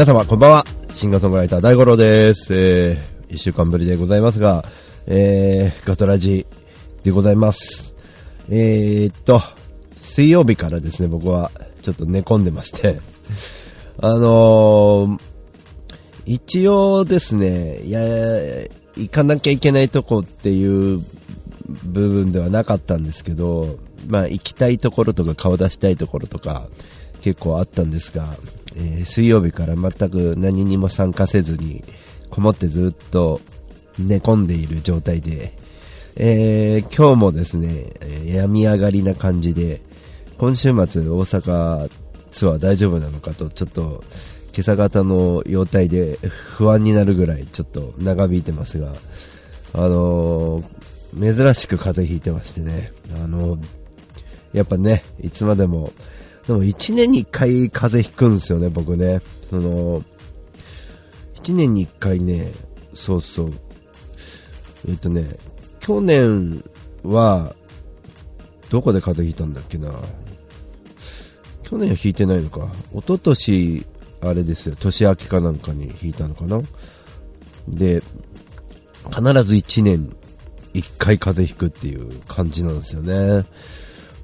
皆様、こんばんは。シンガーソングライター大五郎です。えー、一週間ぶりでございますが、えー、ガトラジでございます。えーっと、水曜日からですね、僕はちょっと寝込んでまして、あのー、一応ですね、いや、行かなきゃいけないとこっていう部分ではなかったんですけど、まあ行きたいところとか顔出したいところとか結構あったんですが、えー水曜日から全く何にも参加せずに、こもってずっと寝込んでいる状態で、えー今日もですね、え病み上がりな感じで、今週末大阪ツアー大丈夫なのかと、ちょっと今朝方の容態で不安になるぐらいちょっと長引いてますが、あのー珍しく風邪ひいてましてね、あのーやっぱね、いつまでも、でも1年に1回風邪ひくんですよね、僕ね。その、1年に1回ね、そうそう。えっ、とね、去年は、どこで風邪ひいたんだっけな。去年はひいてないのか。一昨年、あれですよ、年明けかなんかにひいたのかな。で、必ず1年1回風邪ひくっていう感じなんですよね。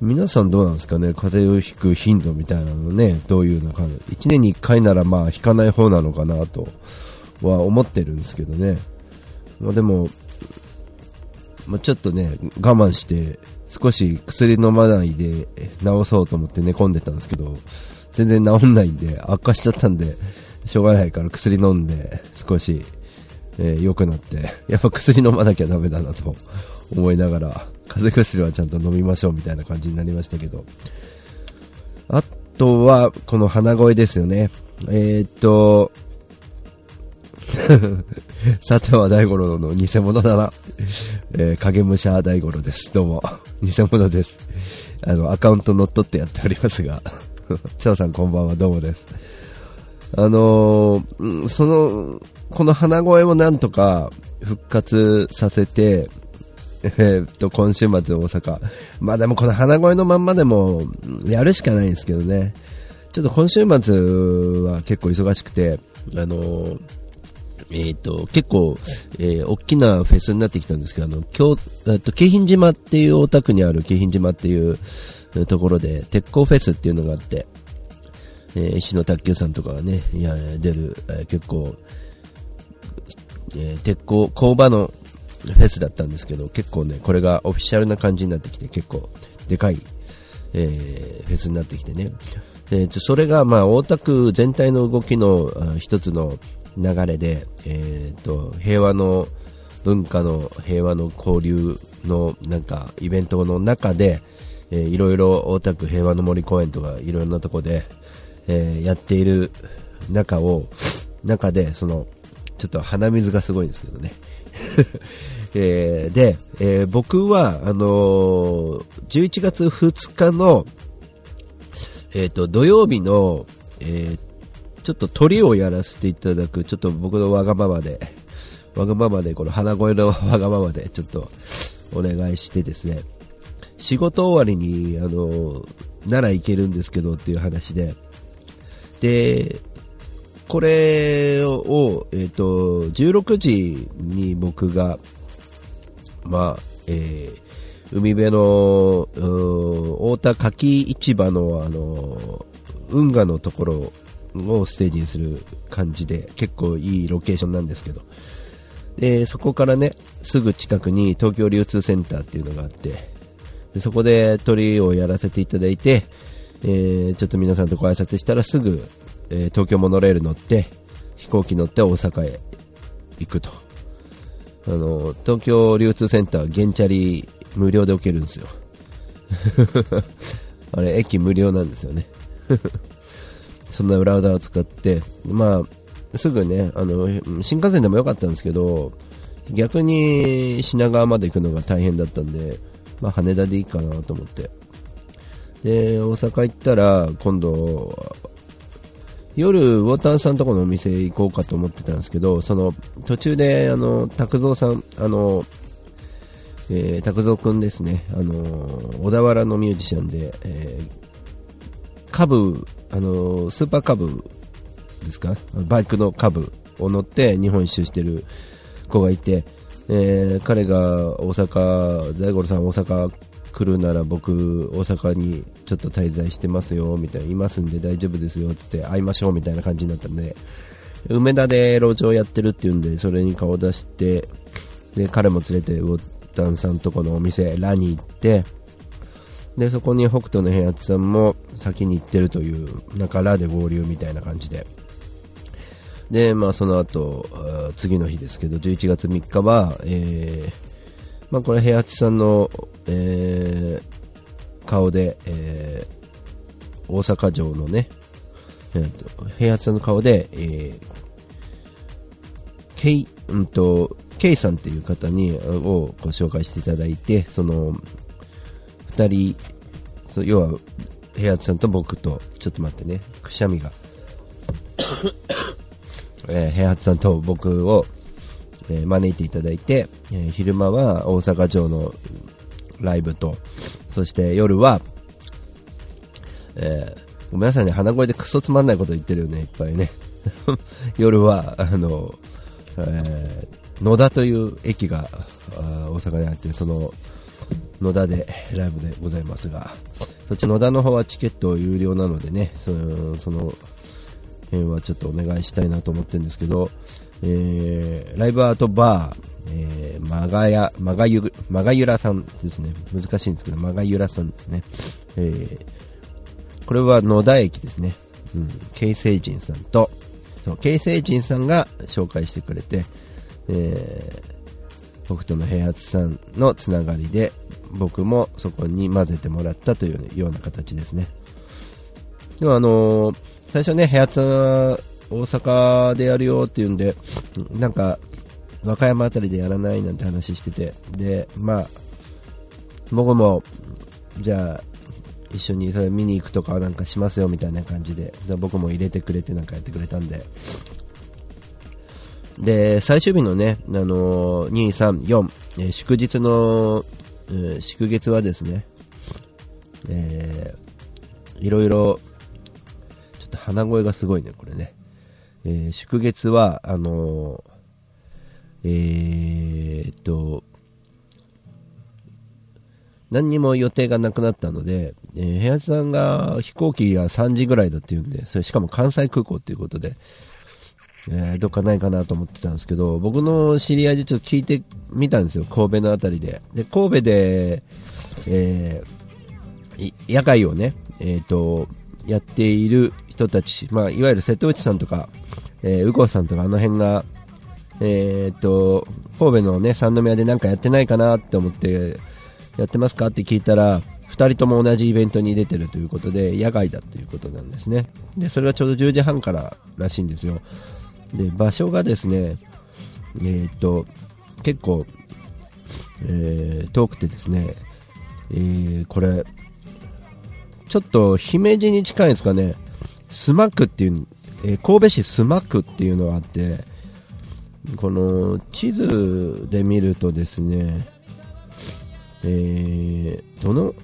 皆さんどうなんですかね？風邪をひく頻度みたいなのね、どういうのか、1年に1回ならまあひかない方なのかなとは思ってるんですけどね。まあでも、まあ、ちょっとね、我慢して、少し薬飲まないで治そうと思って寝込んでたんですけど、全然治んないんで、悪化しちゃったんで、しょうがないから薬飲んで、少し、えー良くなって、やっぱ薬飲まなきゃダメだなと思いながら、風邪薬はちゃんと飲みましょうみたいな感じになりましたけど、あとは、この鼻声ですよね。えーっと、さては大五郎の偽物だな。えー影武者大五郎です。どうも。偽物です。あの、アカウント乗っ取ってやっておりますが。張さんこんばんは、どうもです。あのーその、この鼻声をなんとか復活させて、えーっと、今週末大阪。まあでもこの鼻声のまんまでも、やるしかないんですけどね。ちょっと今週末は結構忙しくて、あのーえっ、と、結構、えー大きなフェスになってきたんですけど、あの、京、えっと、京浜島っていう大田区にある京浜島っていうところで、鉄鋼フェスっていうのがあって、えー石野卓球さんとかがね、いや、出る、えー結構、えー鉄鋼、工場のフェスだったんですけど、結構ね、これがオフィシャルな感じになってきて、結構、でかい、えーフェスになってきてね。えーそれが、まあ、大田区全体の動きの一つの流れで、えーと、平和の文化の平和の交流のなんかイベントの中で、えーいろいろ大田区平和の森公園とかいろんなとこで、えーやっている中を、中で、その、ちょっと鼻水がすごいんですけどね。えーで、えー僕は、あのー11月2日の、えっ、と、土曜日の、えちょっと鳥をやらせていただく、ちょっと僕のわがままで、わがままで、この鼻声のわがままで、ちょっとお願いしてですね、仕事終わりに、あの、奈良行けるんですけどっていう話で、で、これを、えっ、と、16時に僕が、まあ、えー海辺の、うー太田柿市場の、あの、運河のところをステージにする感じで、結構いいロケーションなんですけど、で、そこからね、すぐ近くに東京流通センターっていうのがあって、でそこで鳥をやらせていただいて、えーちょっと皆さんとご挨拶したらすぐ、えー東京モノレール乗って、飛行機乗って大阪へ行くと。あの、東京流通センター、原チャリ無料で置けるんですよ。あれ、駅無料なんですよね。そんな裏技を使って、まあ、すぐね、あの、新幹線でもよかったんですけど、逆に品川まで行くのが大変だったんで、まあ、羽田でいいかなと思って。で、大阪行ったら、今度、夜、ウォータンさんとこのお店行こうかと思ってたんですけど、その、途中で、あの、拓蔵さん、あの、えー、拓蔵くんですね、あの、小田原のミュージシャンで、えー、カブ、あの、スーパーカブですか？バイクのカブを乗って日本一周してる子がいて、えー、彼が大阪、大五郎さん大阪来るなら僕、大阪にちょっと滞在してますよ、みたいな、いますんで大丈夫ですよ、つって会いましょう、みたいな感じになったんで、梅田で路上やってるっていうんで、それに顔出して、で、彼も連れて、ウォッタンさんとこのお店、ラに行って、で、そこに北斗の平八さんも先に行ってるという、なんかラで合流みたいな感じで。で、まあその後、次の日ですけど、11月3日は、えー、まあこれ平八さんの、えー、顔で、えー、大阪城のね、えーと、平八さんの顔で、えー、ケイ、うんと、ケイさんっていう方に、をご紹介していただいて、その、二人、要は、平八さんと僕と、ちょっと待ってね、くしゃみが。えー、平八さんと僕を、えー、招いていただいて、えー、昼間は大阪城のライブと、そして夜は、えー、ごめんなさいね、鼻声でクソつまんないこと言ってるよね、いっぱいね。夜は、あの、えー、野田という駅が大阪にあって、その、野田でライブでございますが、そっち野田の方はチケット有料なのでね、その、その辺はちょっとお願いしたいなと思ってるんですけど、えー、ライブアートバー、えー、マガヤ、マガユ、マガユラさんですね。難しいんですけど、マガユラさんですね。えー、これは野田駅ですね。うん、京成人さんと、そう、京成人さんが紹介してくれて、えー、僕との平八さんのつながりで、僕もそこに混ぜてもらったというような形ですね。でもあのー、最初ね、平八大阪でやるよっていうんで、なんか、和歌山あたりでやらないなんて話してて、で、まあ、僕も、じゃあ、一緒にそれ見に行くとかなんかしますよみたいな感じで、で僕も入れてくれてなんかやってくれたんで、で、最終日のね、あのー、2、3、4、え、祝日の、え、祝月はですね、えー、いろいろ、ちょっと鼻声がすごいね、これね。えー、祝月は、あのー、えー、っと、何にも予定がなくなったので、えー、部屋さんが飛行機が3時ぐらいだっていうんで、それしかも関西空港っていうことで、えー、どっかないかなと思ってたんですけど、僕の知り合いでちょっと聞いてみたんですよ、神戸のあたりで。で、神戸で、えー、野外をね、えっ、ー、と、やっている人たち、まあ、いわゆる瀬戸内さんとか、えー、うこさんとかあの辺が、えー、っと、神戸のね、三宮でなんかやってないかなって思って、やってますかって聞いたら、2人とも同じイベントに出てるということで、野外だということなんですね。で、それがちょうど10時半かららしいんですよ。で、場所がですね、えー、っと、結構、えー、遠くてですね、えー、これ、ちょっと姫路に近いんですかね、スマックっていう、えー、神戸市スマックっていうのがあって、この地図で見るとですね、えー、どの、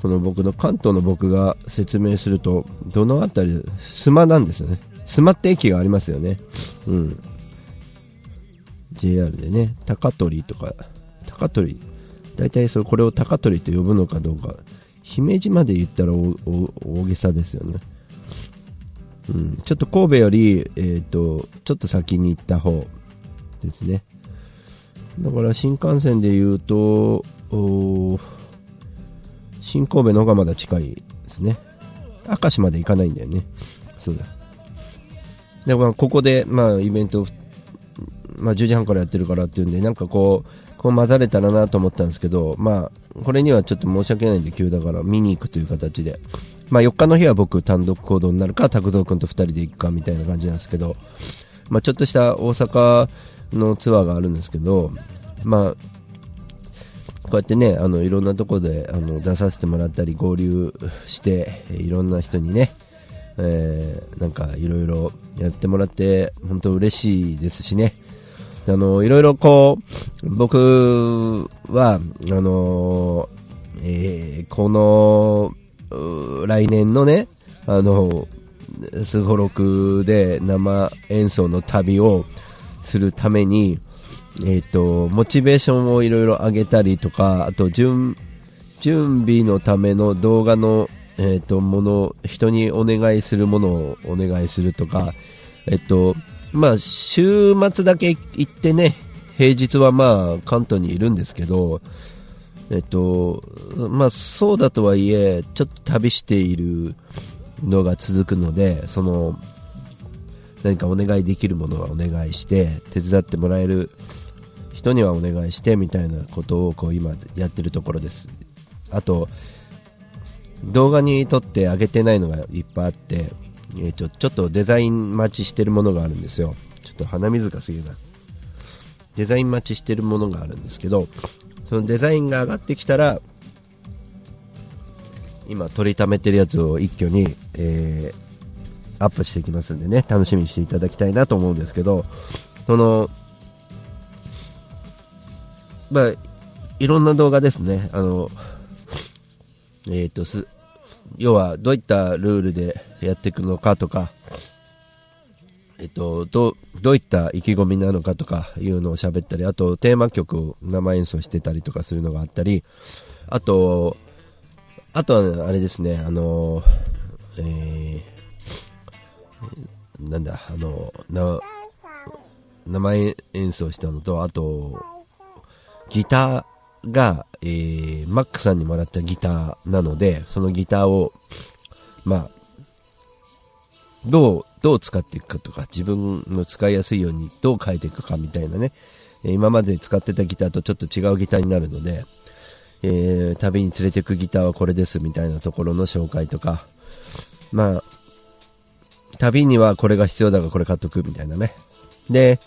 この僕の関東の僕が説明すると、どの辺り、スマなんですよね。スマって駅がありますよね。うん。JR でね、高取とか、高取、大体それこれを高取と呼ぶのかどうか、姫路まで言ったら大げさですよね。うん、ちょっと神戸より、えーと、ちょっと先に行った方ですね。だから新幹線で言うと、新神戸の方がまだ近いですね。明石まで行かないんだよね。そうだ。で、まあ、ここで、まあ、イベント、まあ、10時半からやってるからっていうんで、なんかこう、こう混ざれたらなと思ったんですけど、まあ、これにはちょっと申し訳ないんで急だから見に行くという形で、まあ、4日の日は僕単独行動になるか、拓道君と2人で行くかみたいな感じなんですけど、まあ、ちょっとした大阪のツアーがあるんですけど、まあ、こうやってね、あの、いろんなとこで、あの、出させてもらったり、合流して、いろんな人にね、えー、なんか、いろいろやってもらって、本当嬉しいですしね。あの、いろいろこう、僕は、あの、えー、この、来年のね、あの、すごろくで生演奏の旅をするために、えっ、ー、と、モチベーションをいろいろ上げたりとか、あと、準、準備のための動画の、えっ、ー、と、もの、人にお願いするものをお願いするとか、えっ、ー、と、まあ、週末だけ行ってね、平日はまあ、関東にいるんですけど、えっと、まあ、そうだとはいえ、ちょっと旅しているのが続くので、その、何かお願いできるものはお願いして、手伝ってもらえる人にはお願いしてみたいなことをこう今やってるところです。あと、動画に撮ってあげてないのがいっぱいあって、えー、ちょちょっとデザイン待ちしてるものがあるんですよ。ちょっと鼻水がすぎるな。デザイン待ちしてるものがあるんですけど、そのデザインが上がってきたら、今取りためてるやつを一挙に、えー、アップしていきますんでね、楽しみにしていただきたいなと思うんですけど、その、まあ、いろんな動画ですね。あの、えっ、ー、と、す、要はどういったルールでやっていくのかとか、えっと、どどういった意気込みなのかとかいうのを喋ったり、あとテーマ曲を生演奏してたりとかするのがあったり、あと、あとはあれですね、あの、えー、なんだ、あの、な、生演奏したのと、あと、ギターが、えー、マックさんにもらったギターなので、そのギターを、まあ、どうどう使っていくかとか、自分の使いやすいようにどう変えていくかみたいなね、今まで使ってたギターとちょっと違うギターになるので、えー、旅に連れてくギターはこれですみたいなところの紹介とか、まあ、旅にはこれが必要だがこれ買っとくみたいなね。で、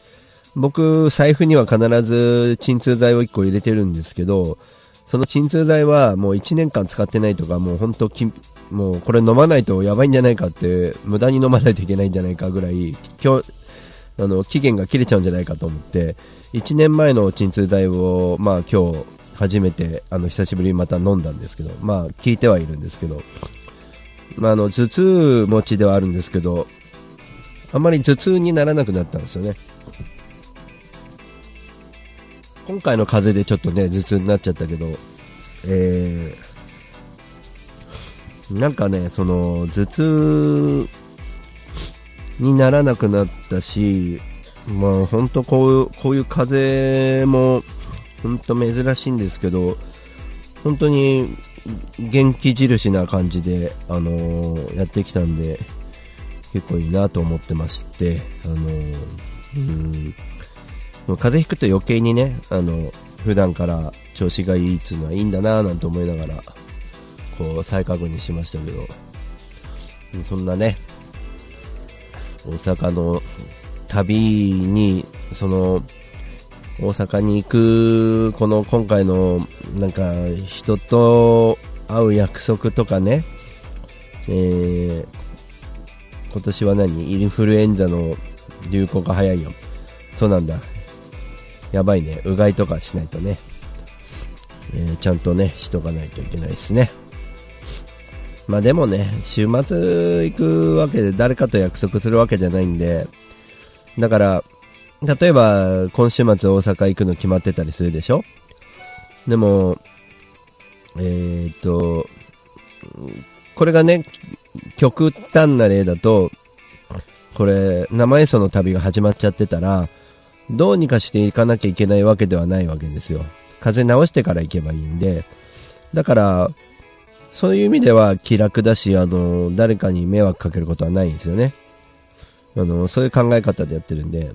僕、財布には必ず鎮痛剤を1個入れてるんですけど、その鎮痛剤はもう1年間使ってないとか、もう本当もうこれ飲まないとやばいんじゃないかって、無駄に飲まないといけないんじゃないかぐらい、今日、あの、期限が切れちゃうんじゃないかと思って、1年前の鎮痛剤を、まあ今日、初めて、あの、久しぶりにまた飲んだんですけど、まあ、聞いてはいるんですけど、まあ、あの、頭痛持ちではあるんですけど、あんまり頭痛にならなくなったんですよね。今回の風邪でちょっとね、頭痛になっちゃったけど、えー、なんかね、その、頭痛にならなくなったし、まあ本当こういう、こういう風も、本当珍しいんですけど、本当に元気印な感じで、あのー、やってきたんで、結構いいなと思ってまして、あのー、うん、風邪ひくと余計にね、あの、普段から調子がいいっていうのはいいんだなぁなんて思いながら、こう再確認しましたけど、そんなね、大阪の旅に、その、大阪に行く、この今回の、なんか、人と会う約束とかね、えー、今年は何？インフルエンザの流行が早いよ。そうなんだ。やばいね。うがいとかしないとね。えー、ちゃんとね、しとかないといけないですね。まあでもね、週末行くわけで誰かと約束するわけじゃないんで、だから、例えば今週末大阪行くの決まってたりするでしょ？でも、えー、っと、これがね、極端な例だと、これ、生演奏の旅が始まっちゃってたら、どうにかしていかなきゃいけないわけではないわけですよ。風邪治してから行けばいいんで、だから、そういう意味では気楽だし、あの、誰かに迷惑かけることはないんですよね。あの、そういう考え方でやってるんで、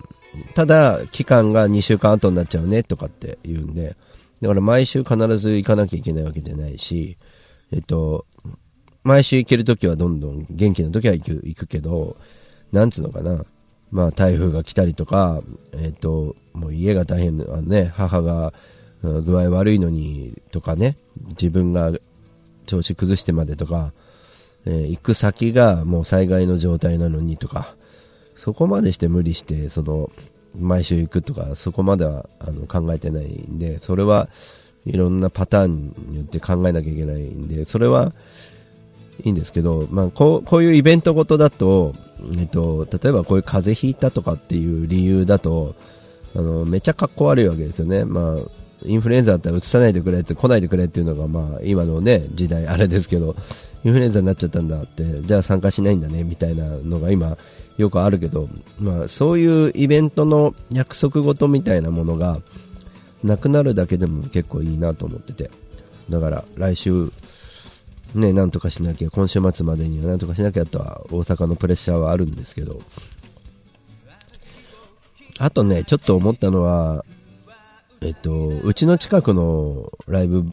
ただ、期間が2週間後になっちゃうねとかって言うんで、だから毎週必ず行かなきゃいけないわけじゃないし、えっと、毎週行けるときはどんどん元気なときは行く、行くけど、なんつうのかな。まあ台風が来たりとか、えっ、と、もう家が大変なね、母が具合悪いのにとかね、自分が調子崩してまでとか、えー行く先がもう災害の状態なのにとか、そこまでして無理して、その、毎週行くとか、そこまではあの考えてないんで、それはいろんなパターンによって考えなきゃいけないんで、それはいいんですけど、まあ、こうこういうイベントごとだと、えっと、例えばこういう風邪ひいたとかっていう理由だと、あのめっちゃ格好悪いわけですよね。まあインフルエンザだったら移さないでくれって来ないでくれっていうのがまあ今のね時代あれですけどインフルエンザになっちゃったんだってじゃあ参加しないんだねみたいなのが今よくあるけどまあそういうイベントの約束事みたいなものがなくなるだけでも結構いいなと思っててだから来週ねなんとかしなきゃ今週末までにはなんとかしなきゃとは大阪のプレッシャーはあるんですけどあとねちょっと思ったのはえっと、うちの近くのライブ、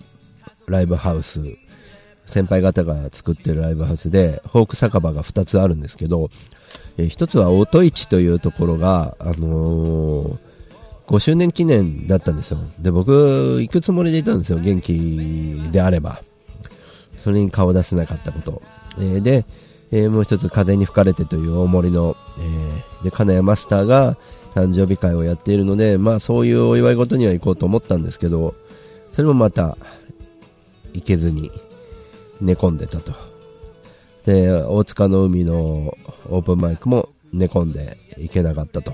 ライブハウス、先輩方が作ってるライブハウスで、フォーク酒場が2つあるんですけど、えー一つは音市というところが、あのー5周年記念だったんですよ。で、僕、行くつもりでいたんですよ。元気であれば。それに顔を出せなかったこと。えーで、えーもう一つ、風に吹かれてという大森の、えーで、金谷マスターが誕生日会をやっているので、まあそういうお祝い事には行こうと思ったんですけど、それもまた、行けずに寝込んでたと。で、大塚の海のオープンマイクも寝込んで行けなかったと。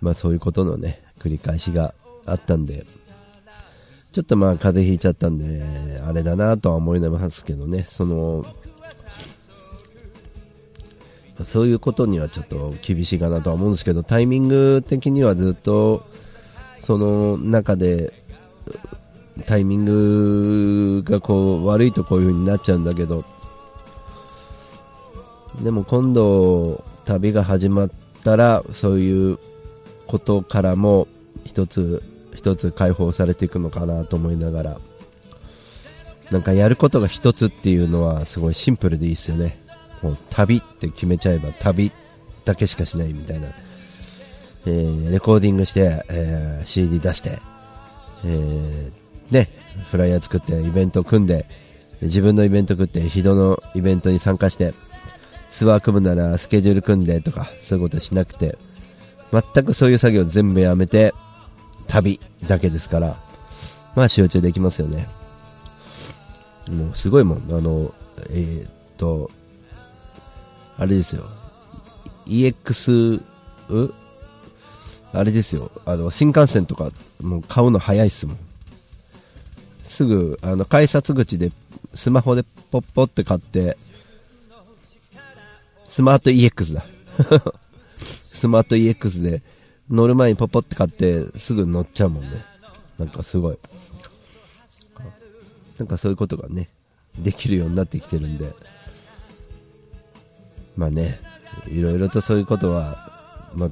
まあそういうことのね、繰り返しがあったんで、ちょっとまあ風邪ひいちゃったんで、あれだなとは思いますけどね、その、そういうことにはちょっと厳しいかなとは思うんですけど、タイミング的にはずっと、その中で、タイミングがこう悪いとこういう風になっちゃうんだけど、でも今度旅が始まったらそういうことからも一つ一つ解放されていくのかなと思いながらなんかやることが一つっていうのはすごいシンプルでいいですよね。もう旅って決めちゃえば旅だけしかしないみたいな、えーレコーディングして、えー CD 出して、えーね、フライヤー作ってイベント組んで自分のイベント組って人のイベントに参加してツアー組むならスケジュール組んでとかそういうことしなくて全くそういう作業全部やめて旅だけですからまあ集中できますよね。もうすごいもん。あのえーっとあれですよ。EX う？あれですよ。あの新幹線とかもう買うの早いっすもん。すぐあの改札口でスマホでポッポって買ってスマート EX だ。スマート EX で乗る前にポポって買ってすぐ乗っちゃうもんね。なんかすごい。なんかそういうことがね、できるようになってきてるんで。まあね、いろいろとそういうことは、まあ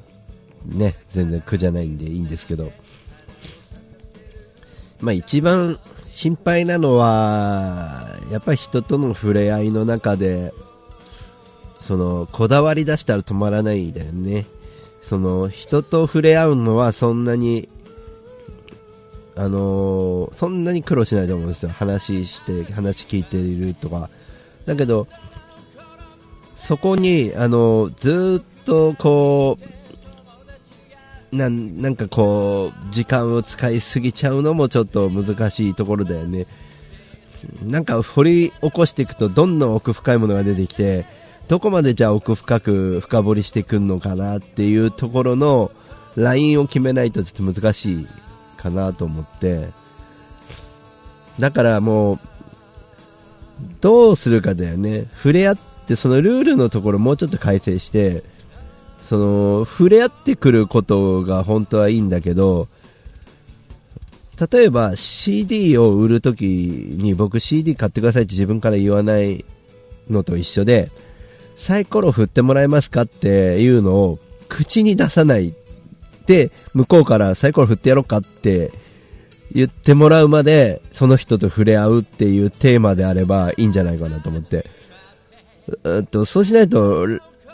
ね、全然苦じゃないんでいいんですけど。まあ一番心配なのは、やっぱり人との触れ合いの中で、そのこだわり出したら止まらないだよねその人と触れ合うのはそんなにあのーそんなに苦労しないと思うんですよ。話して話聞いているとか。だけどそこにあのーずっとこうななんかこう時間を使いすぎちゃうのもちょっと難しいところだよね。なんか掘り起こしていくとどんどん奥深いものが出てきてどこまでじゃあ奥深く深掘りしていくのかなっていうところのラインを決めないとちょっと難しいかなと思って。だからもうどうするかだよね。触れ合ってそのルールのところもうちょっと改正してその触れ合ってくることが本当はいいんだけど例えば CD を売るときに僕 CD 買ってくださいって自分から言わないのと一緒でサイコロ振ってもらえますかっていうのを口に出さないで向こうからサイコロ振ってやろうかって言ってもらうまでその人と触れ合うっていうテーマであればいいんじゃないかなと思って。っとそうしないと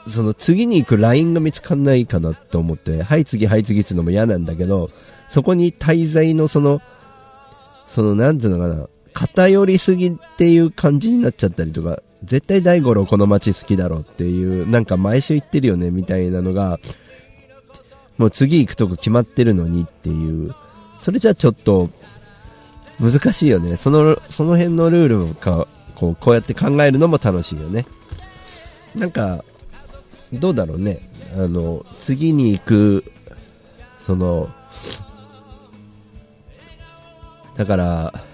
その次に行くラインが見つかんないかなと思って、はい次はい次っていうのも嫌なんだけど、そこに滞在のその、そのなんていうのかな、偏りすぎっていう感じになっちゃったりとか、絶対大五郎この街好きだろうっていう、なんか毎週行ってるよねみたいなのが、もう次行くとこ決まってるのにっていう、それじゃちょっと難しいよね。その、その辺のルールか、こう、こうやって考えるのも楽しいよね。なんか、どうだろうね。あの、次に行く、その、だから、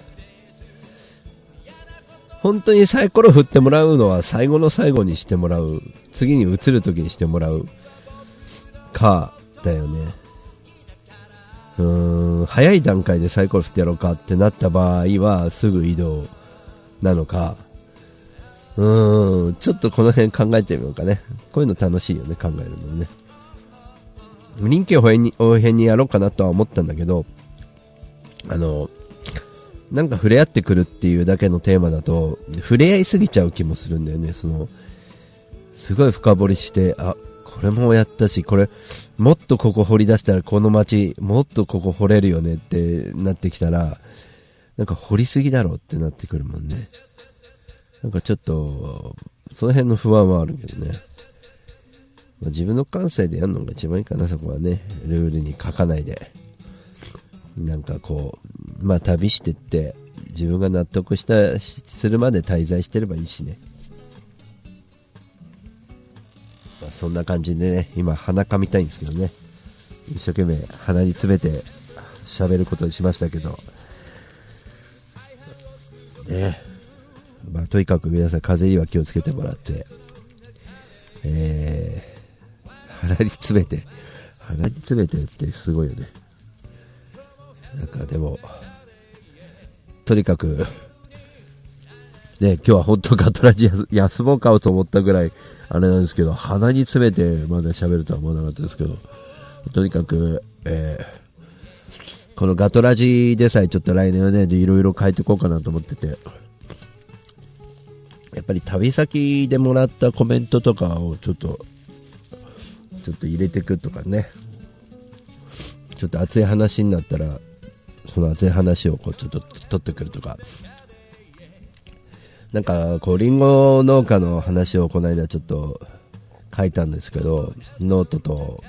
本当にサイコロ振ってもらうのは最後の最後にしてもらう。次に移る時にしてもらう。か、だよね。うーん、早い段階でサイコロ振ってやろうかってなった場合は、すぐ移動なのか。うーん、ちょっとこの辺考えてみようかね。こういうの楽しいよね、考えるのね。臨機応変に応変にやろうかなとは思ったんだけど、あの、なんか触れ合ってくるっていうだけのテーマだと、触れ合いすぎちゃう気もするんだよね。その、すごい深掘りして、あ、これもやったし、これ、もっとここ掘り出したらこの街、もっとここ掘れるよねってなってきたら、なんか掘りすぎだろうってなってくるもんね。なんかちょっと、その辺の不安はあるけどね。まあ、自分の感性でやるのが一番いいかな、そこはね。ルールに書かないで。なんかこう、まあ旅してって、自分が納得した、するまで滞在してればいいしね。まあ、そんな感じでね、今鼻かみたいんですけどね。一生懸命鼻に詰めて喋ることにしましたけど。ねまあとにかく皆さん風邪には気をつけてもらって、えー、鼻に詰めて、鼻に詰めてってすごいよね。なんかでも、とにかく、ね、今日は本当ガトラジ休もうかと思ったぐらい、あれなんですけど、鼻に詰めてまだ喋るとは思わなかったですけど、とにかく、えー、このガトラジでさえちょっと来年はね、いろいろ変えていこうかなと思ってて、やっぱり旅先でもらったコメントとかをちょっと、ちょっと入れていくとかね、ちょっと熱い話になったら、その熱い話をこうちょっと取ってくるとか、なんかこう、りんご農家の話をこの間ちょっと書いたんですけど、ノートと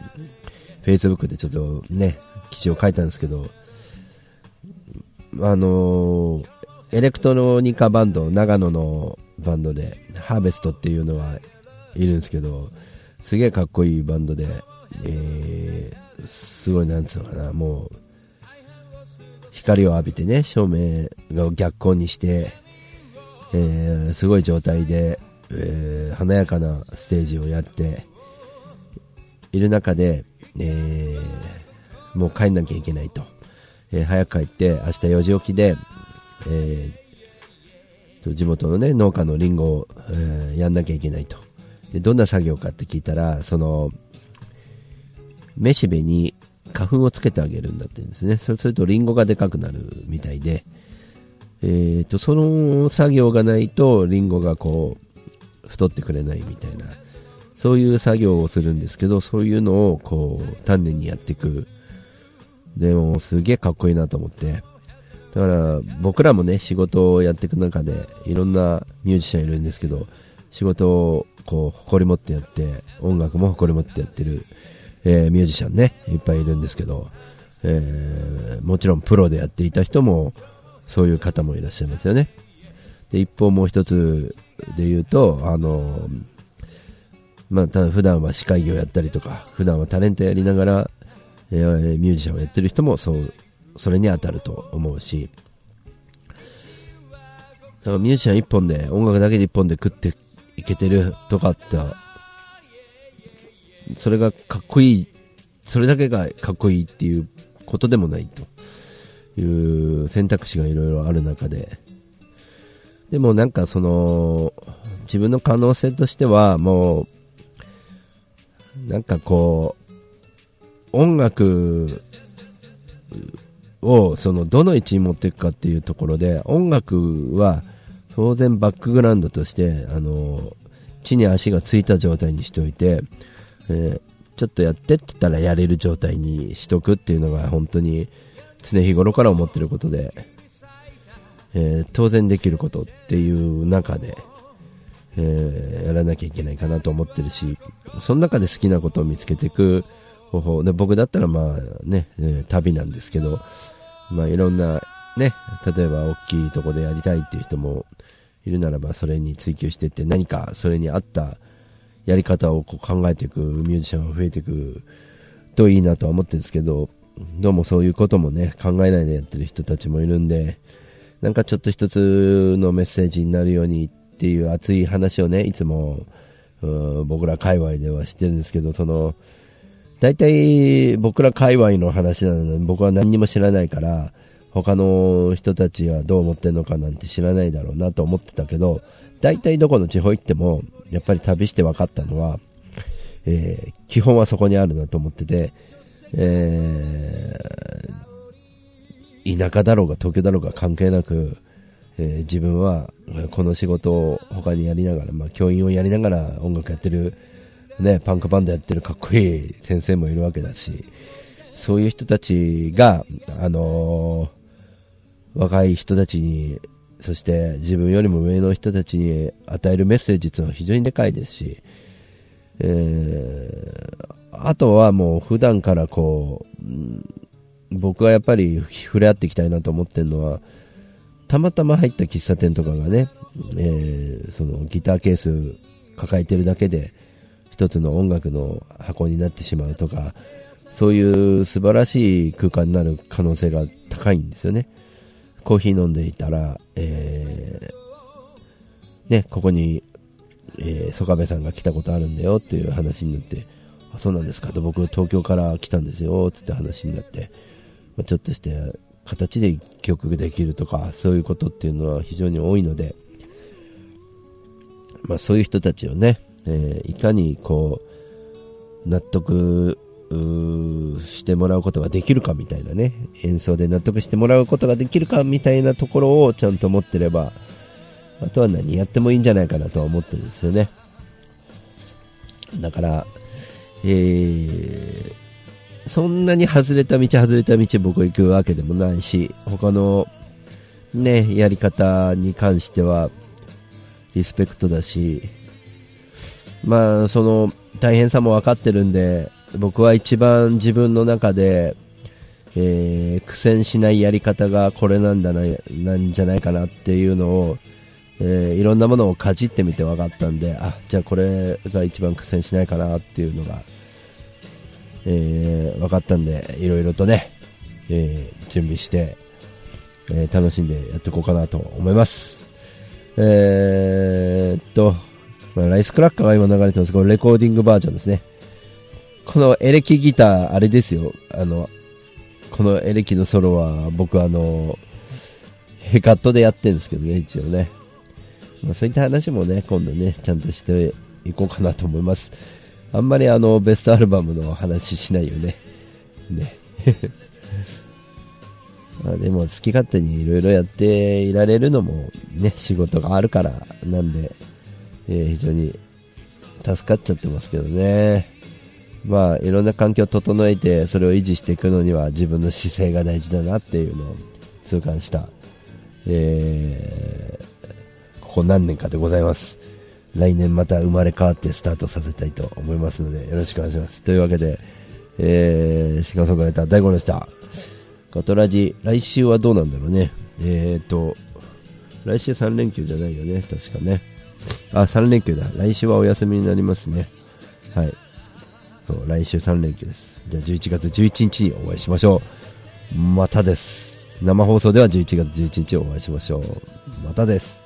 フェイスブックでちょっとね、記事を書いたんですけど、あのエレクトロニカバンド、長野のバンドで、ハーベストっていうのはいるんですけど、すげえかっこいいバンドで、えー、すごいなんつうのかな、もう、光を浴びてね、照明が逆光にして、えー、すごい状態で、えー、華やかなステージをやっている中で、えー、もう帰んなきゃいけないと。え、早く帰って、明日4時起きで、えー、地元のね、農家のリンゴを、え、やんなきゃいけないと。で、どんな作業かって聞いたら、その、めしべに花粉をつけてあげるんだって言うんですね。そうするとリンゴがでかくなるみたいで、えーと、その作業がないとリンゴがこう、太ってくれないみたいな、そういう作業をするんですけど、そういうのをこう、丹念にやっていく。でも、すげえかっこいいなと思って。だから、僕らもね、仕事をやっていく中で、いろんなミュージシャンいるんですけど、仕事をこう、誇り持ってやって、音楽も誇り持ってやってるえー、ミュージシャンね、いっぱいいるんですけど、えー、もちろんプロでやっていた人も、そういう方もいらっしゃいますよね。で、一方もう一つで言うと、あの、まあ、ただ普段は司会業やったりとか、普段はタレントやりながら、えー、ミュージシャンをやってる人もそう、それに当たると思うし、だからミュージシャン一本で、音楽だけで一本で食っていけてるとかってそれがかっこいい、それだけがかっこいいっていうことでもないと。いう選択肢がいろいろある中で、でもなんかその、自分の可能性としてはもう、なんかこう、音楽をそのどの位置に持っていくかっていうところで、音楽は当然バックグラウンドとして、あの、地に足がついた状態にしておいて、えー、ちょっとやってって言ったらやれる状態にしとくっていうのが本当に常日頃から思ってることで、えー、当然できることっていう中で、えー、やらなきゃいけないかなと思ってるし、その中で好きなことを見つけていく方法で、僕だったらまあね、えー、旅なんですけど、まあいろんなね、例えば大きいとこでやりたいっていう人もいるならばそれに追求してって何かそれに合ったやり方をこう考えていくミュージシャンが増えていくといいなとは思ってるんですけど、どうもそういうこともね、考えないでやってる人たちもいるんで、なんかちょっと一つのメッセージになるようにっていう熱い話をね、いつも、僕ら界隈ではしてるんですけど、その、大体僕ら界隈の話なので僕は何にも知らないから、他の人たちはどう思ってるのかなんて知らないだろうなと思ってたけど、大体どこの地方行っても、やっぱり旅して分かったのは、えー、基本はそこにあるなと思ってて、えー、田舎だろうが東京だろうが関係なく、えー、自分はこの仕事を他にやりながら、まあ、教員をやりながら音楽やってる、ね、パンクバンドやってるかっこいい先生もいるわけだし、そういう人たちが、あのー、若い人たちに、そして自分よりも上の人たちに与えるメッセージというのは非常にでかいですし、えー、あとはもう普段からこう、僕はやっぱり触れ合っていきたいなと思ってるのは、たまたま入った喫茶店とかがね、えー、そのギターケース抱えてるだけで一つの音楽の箱になってしまうとか、そういう素晴らしい空間になる可能性が高いんですよね。コーヒー飲んでいたら、えー、ね、ここに、えー、曽我部さんが来たことあるんだよっていう話になって、あそうなんですか。と僕東京から来たんですよつって話になって、まあ、ちょっとして形で曲できるとかそういうことっていうのは非常に多いので、まあ、そういう人たちをね、えー、いかにこう納得してもらうことができるかみたいなね。演奏で納得してもらうことができるかみたいなところをちゃんと持ってればあとは何やってもいいんじゃないかなとは思ってるんですよね。だからえー、そんなに外れた道外れた道僕行くわけでもないし、他のね、やり方に関してはリスペクトだし、まあ、その大変さも分かってるんで、僕は一番自分の中で、えー、苦戦しないやり方がこれなんだな、なんじゃないかなっていうのを、えー、いろんなものをかじってみて分かったんで、あ、じゃあこれが一番苦戦しないかなっていうのが、えー、分かったんで、いろいろとね、えー、準備して、えー、楽しんでやっていこうかなと思います。えー、っと、まあ、ライスクラッカーが今流れてます。これレコーディングバージョンですね。このエレキギター、あれですよ。あの、このエレキのソロは僕あの、ヘカットでやってるんですけどね、一応ね。まあ、そういった話もね、今度ね、ちゃんとしていこうかなと思います。あんまりあの、ベストアルバムの話しないよね。ね。まあでも好き勝手にいろいろやっていられるのもね、仕事があるからなんで、えー、非常に助かっちゃってますけどね。まあいろんな環境を整えてそれを維持していくのには自分の姿勢が大事だなっていうのを痛感した、えー、ここ何年かでございます。来年また生まれ変わってスタートさせたいと思いますので、よろしくお願いします。というわけで、えー、シガソングライター大五でした。ガトラジ、来週はどうなんだろうね。えーと、来週3連休じゃないよね、確かね。あ、3連休だ。来週はお休みになりますね。はい。そう、来週3連休です。じゃあ11月11日にお会いしましょう。またです。生放送では11月11日お会いしましょう。またです。